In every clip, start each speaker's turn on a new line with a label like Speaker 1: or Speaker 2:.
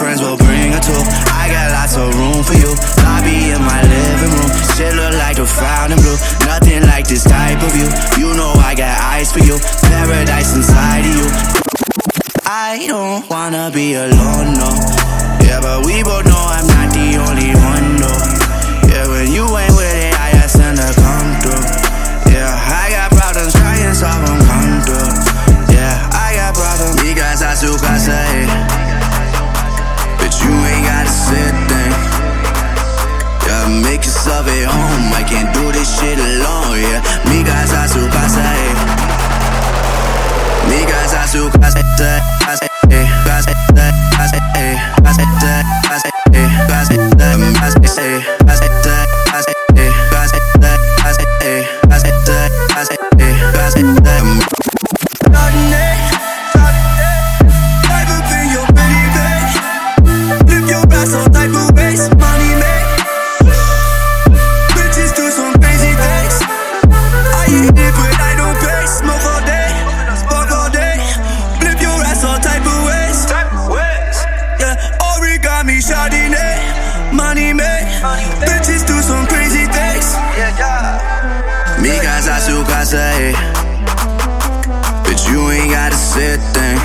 Speaker 1: friends will bring a tool. I got lots of room for you. Lobby in my living room. Shit look like a Fontainebleau. Nothing like this type of you. You know I got eyes for you. Paradise inside of you. I don't wanna be alone, no. Yeah, but we both know I'm not. Home. I can't do this shit alone, yeah. Mi casa, su casa, eh. Mi casa, su casa, eh.
Speaker 2: Bitches do some crazy things.
Speaker 1: Mi casa, su casa, eh. But you ain't gotta sit there.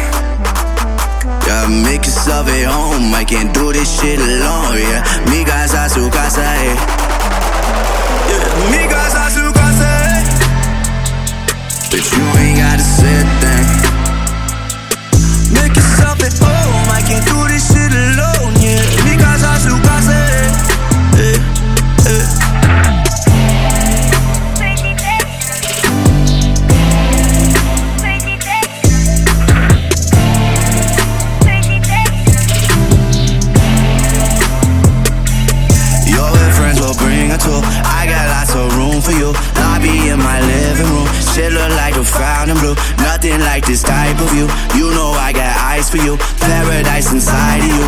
Speaker 1: Yeah, make yourself at home. I can't do this shit alone, yeah. Mi casa, su casa, eh. Blue. Nothing like this type of you. You know I got eyes for you. Paradise inside of you.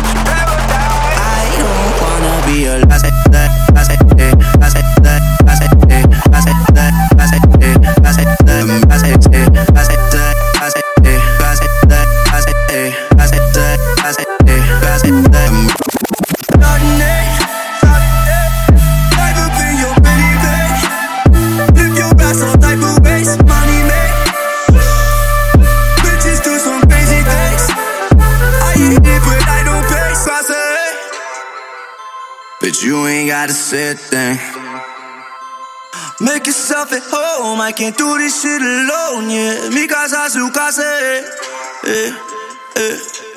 Speaker 1: I don't wanna be a
Speaker 2: Chardonnay,
Speaker 1: But you ain't gotta sit there.
Speaker 2: Make yourself at home. I can't do this shit alone. Yeah, mi casa, su casa. Eh, eh, eh.